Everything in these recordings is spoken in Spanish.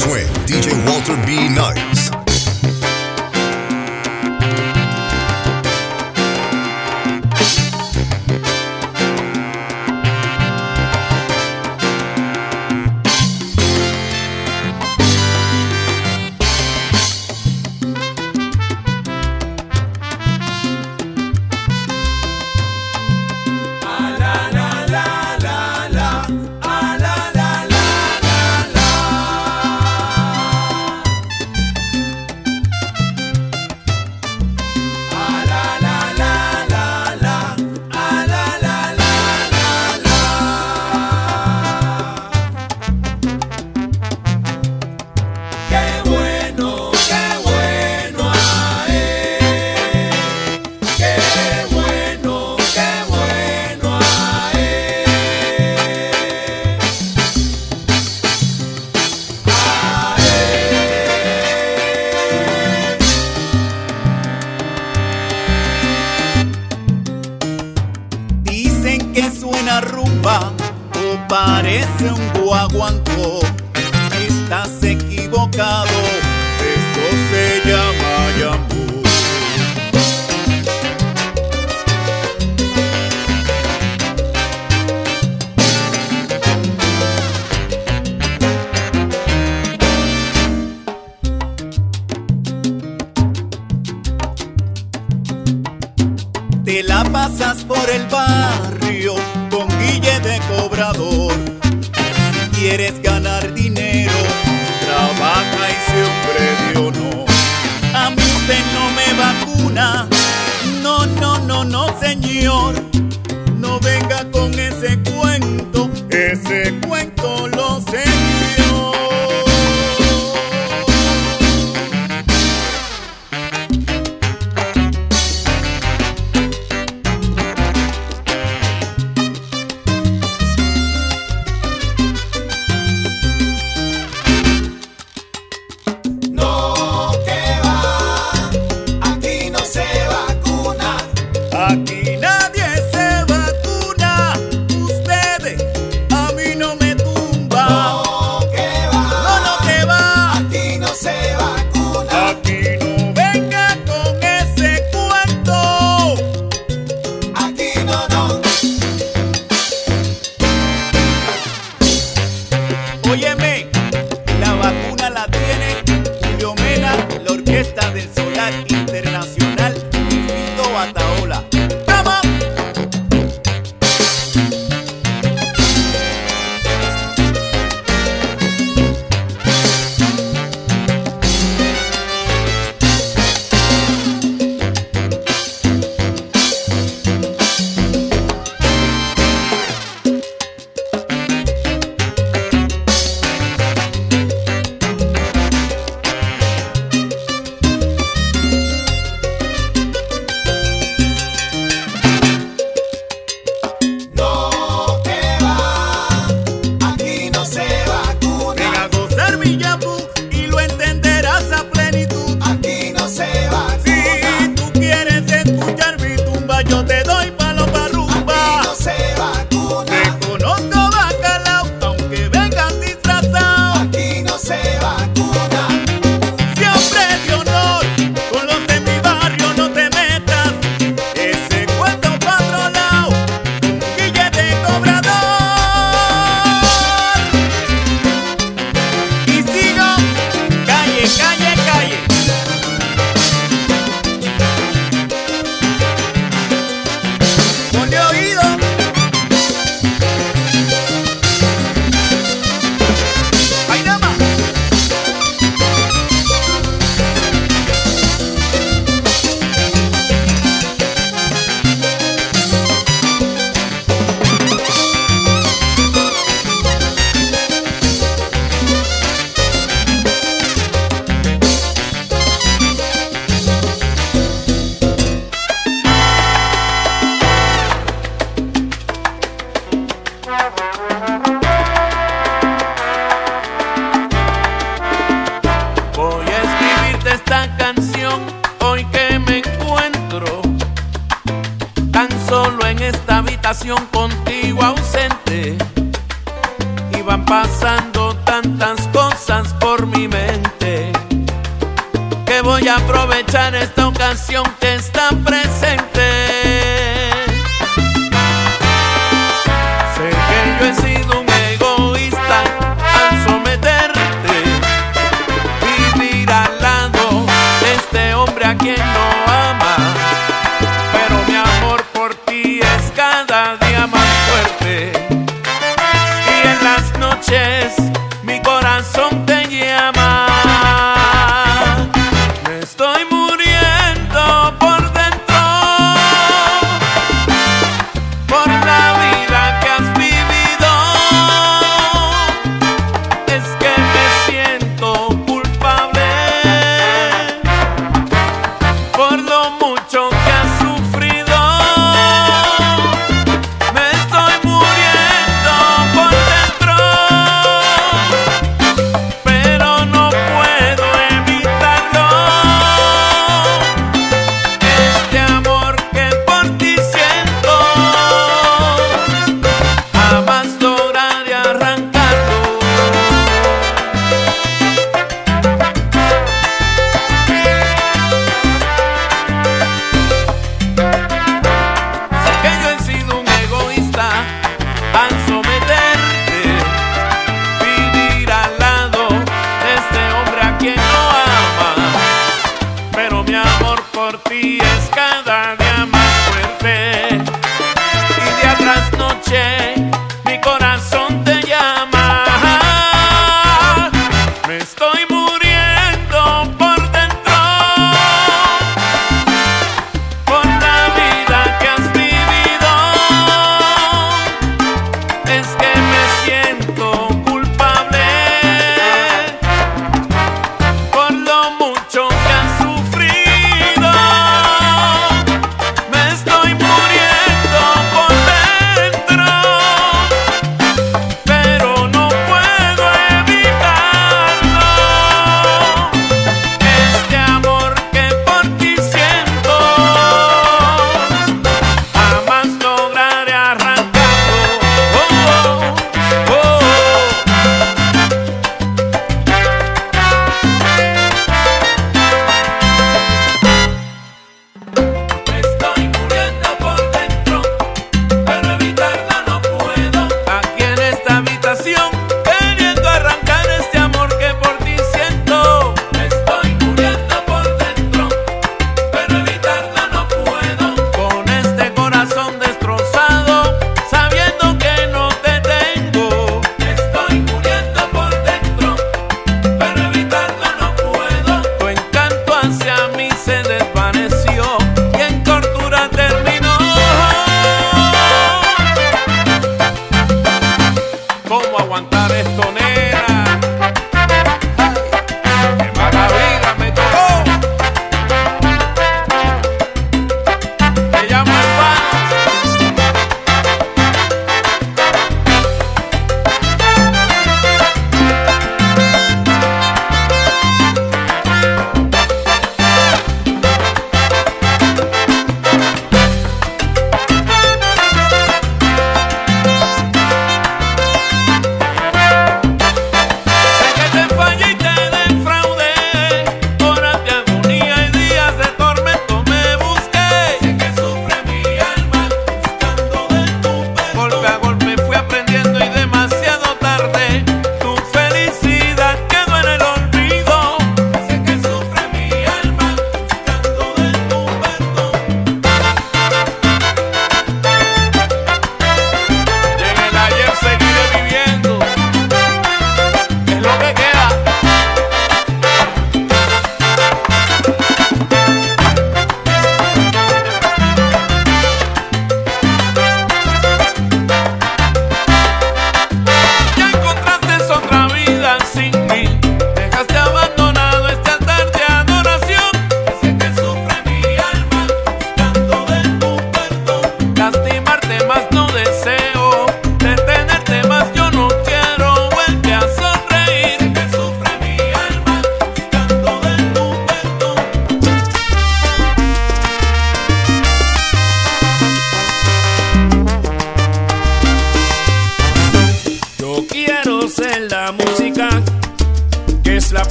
Swing, DJ Walter B. Nice. o parece un guaguancó. Estás equivocado yo te esta habitación contigo ausente. Y van pasando tantas cosas por mi mente. Que voy a aprovechar esta ocasión que está presente. Sé que yo he sido un egoísta al someterte. y Vivir al lado de este hombre a quien no.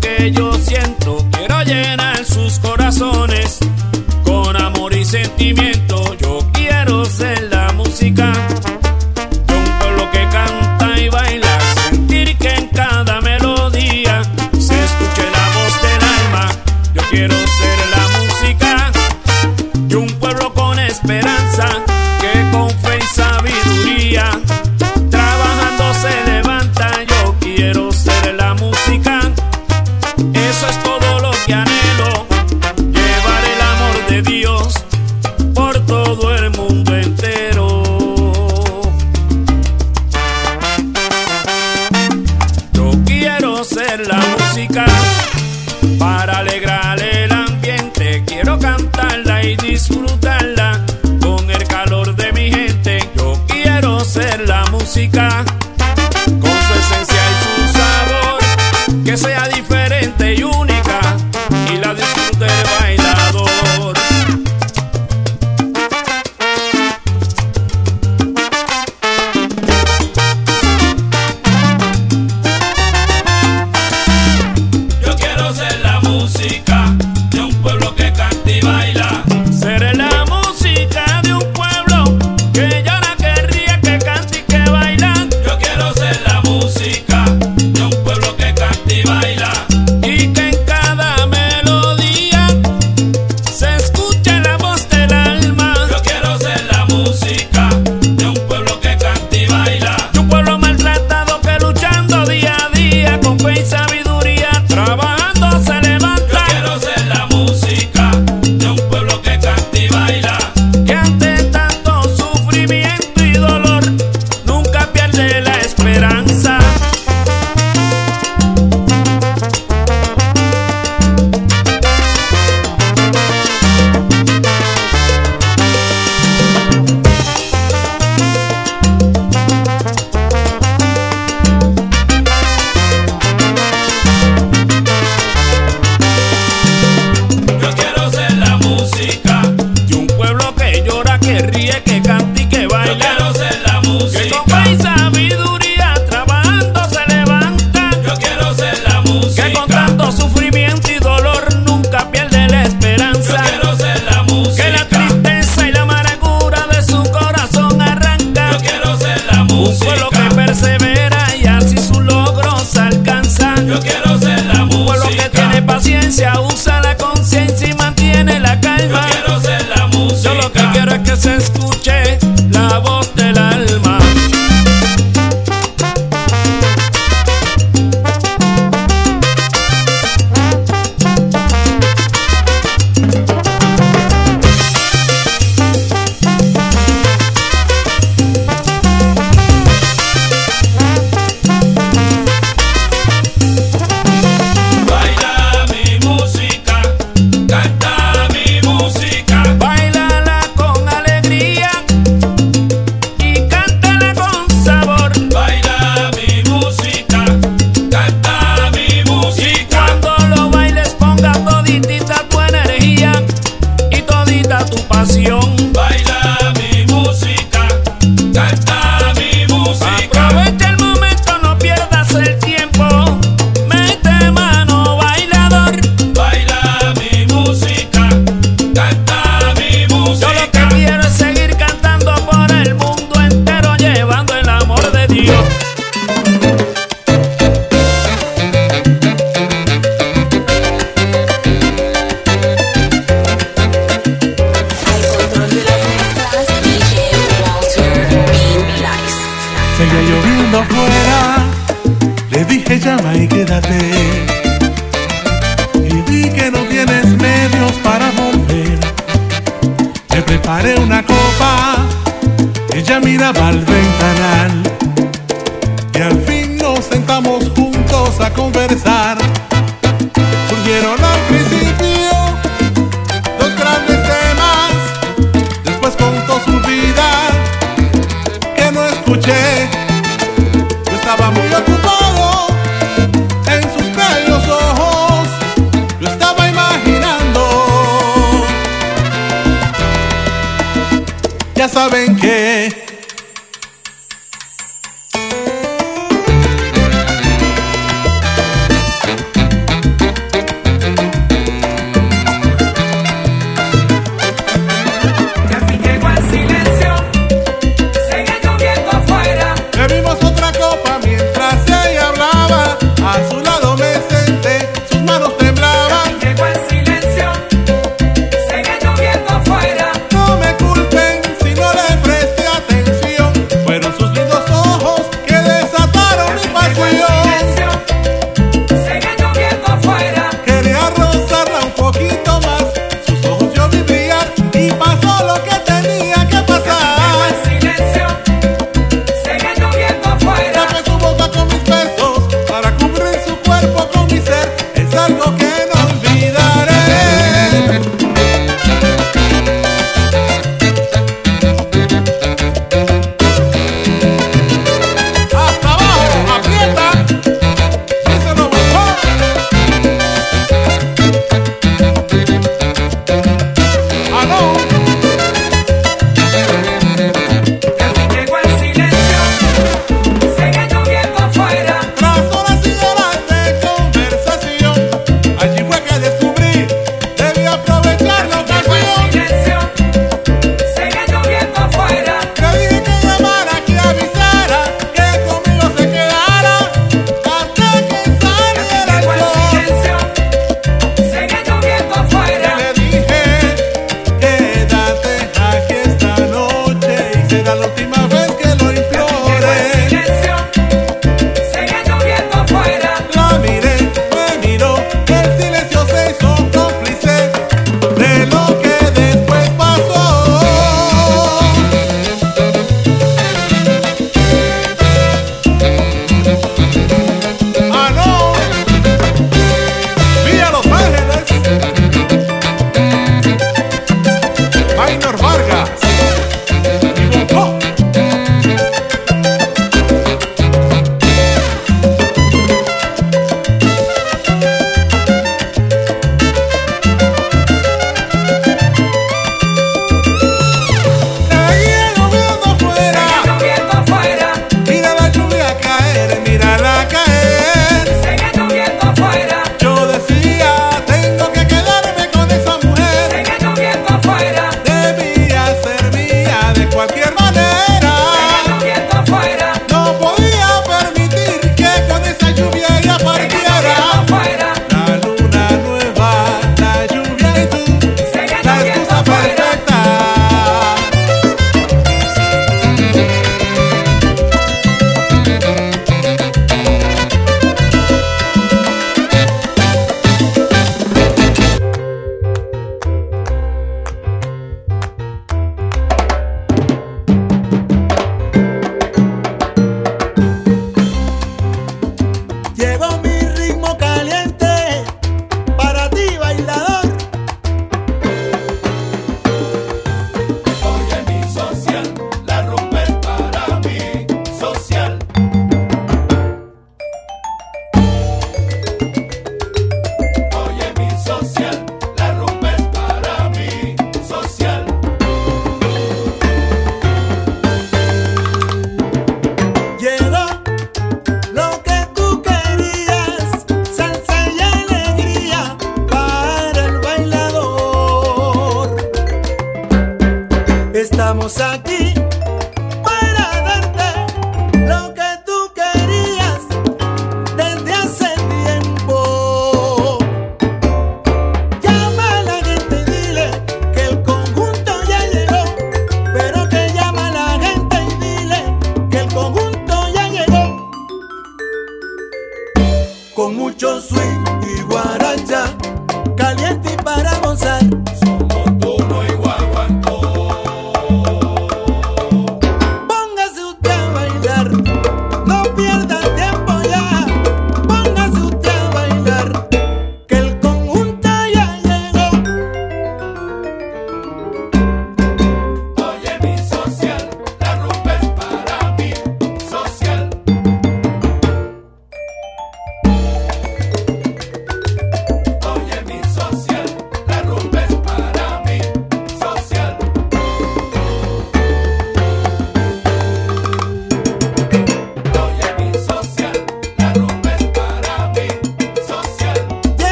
que yo siento. Quiero llenar sus corazones con amor y sentimiento.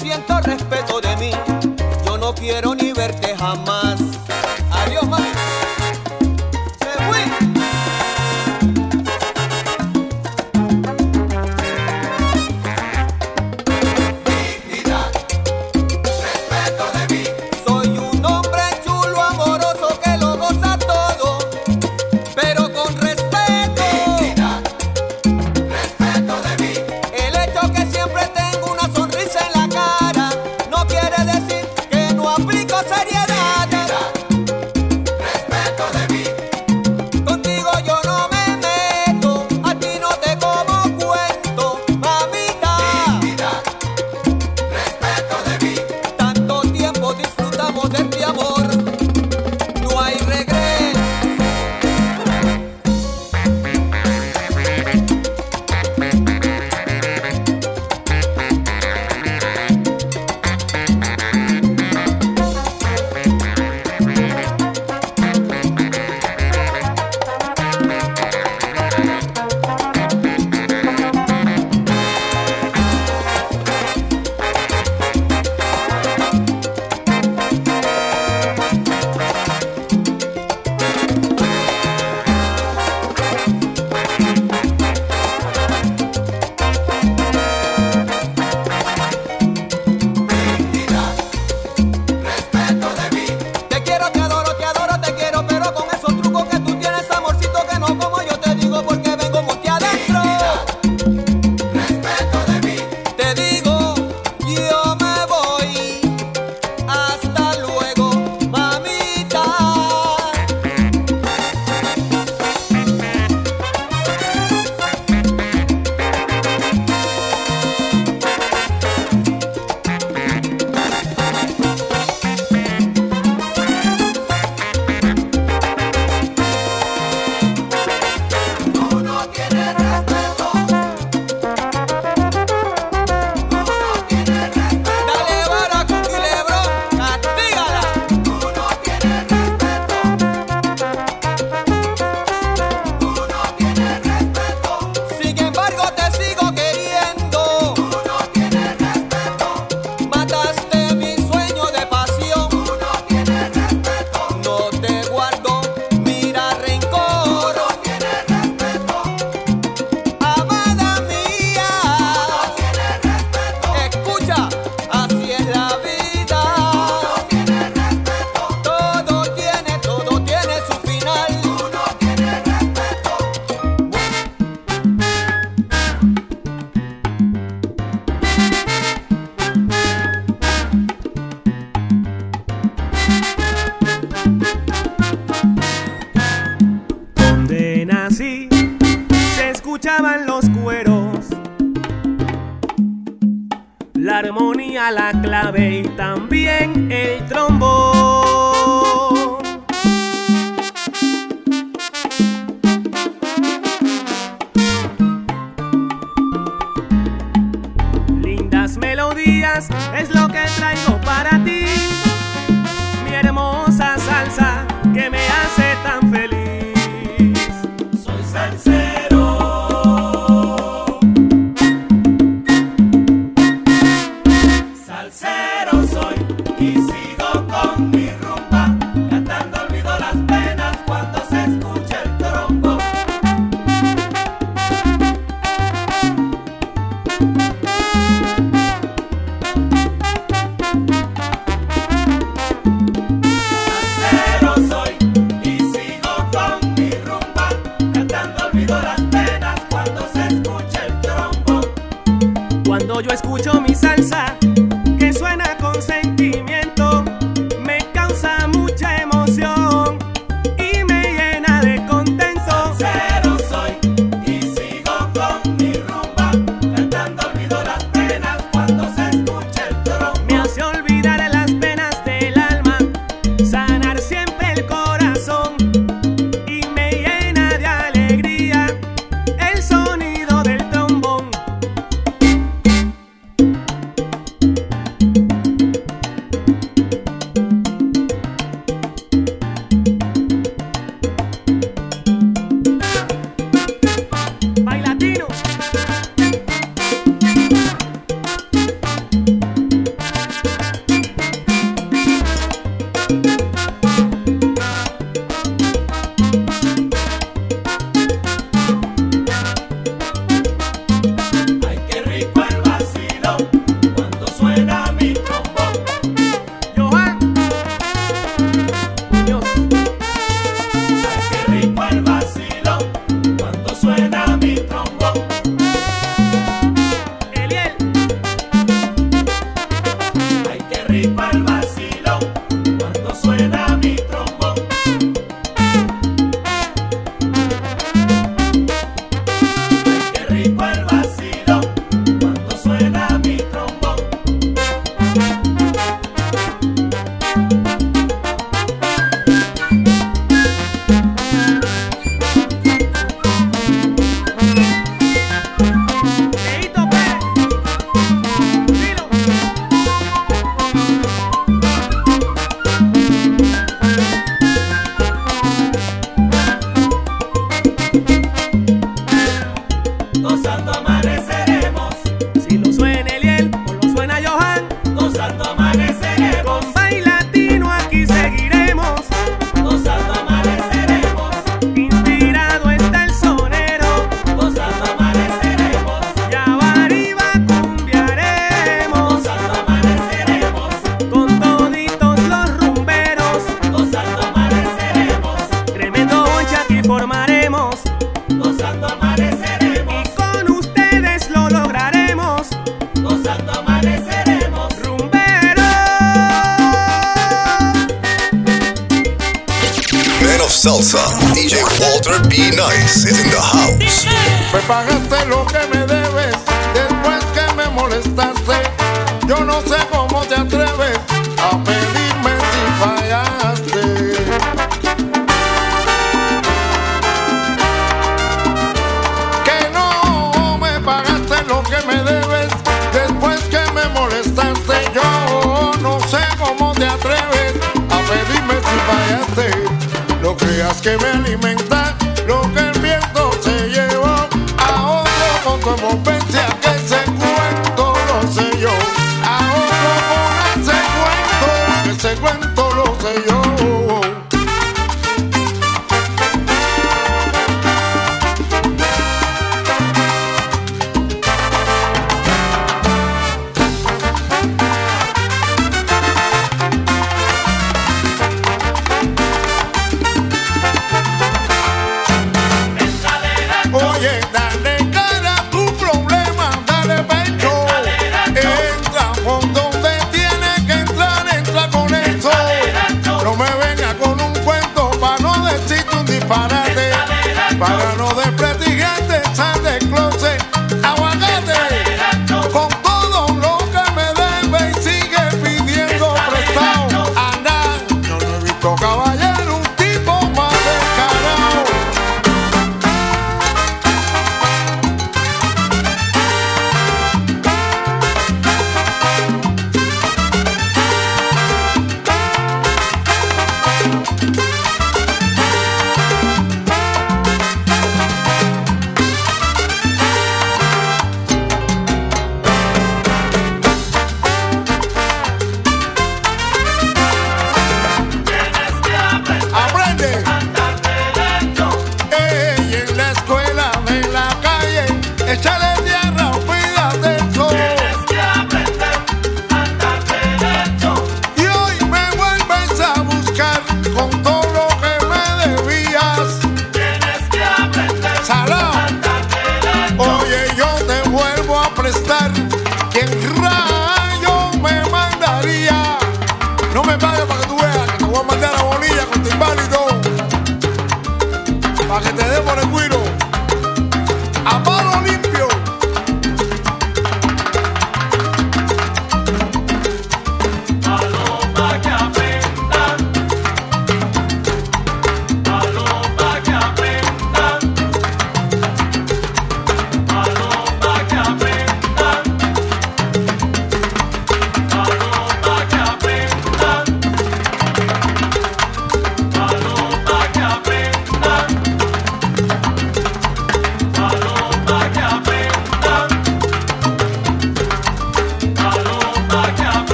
Siento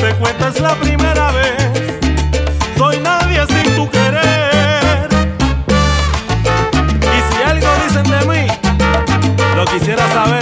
te cuento es la primera vez. Soy nadie sin tu querer. Y si algo dicen de mí, lo quisiera saber.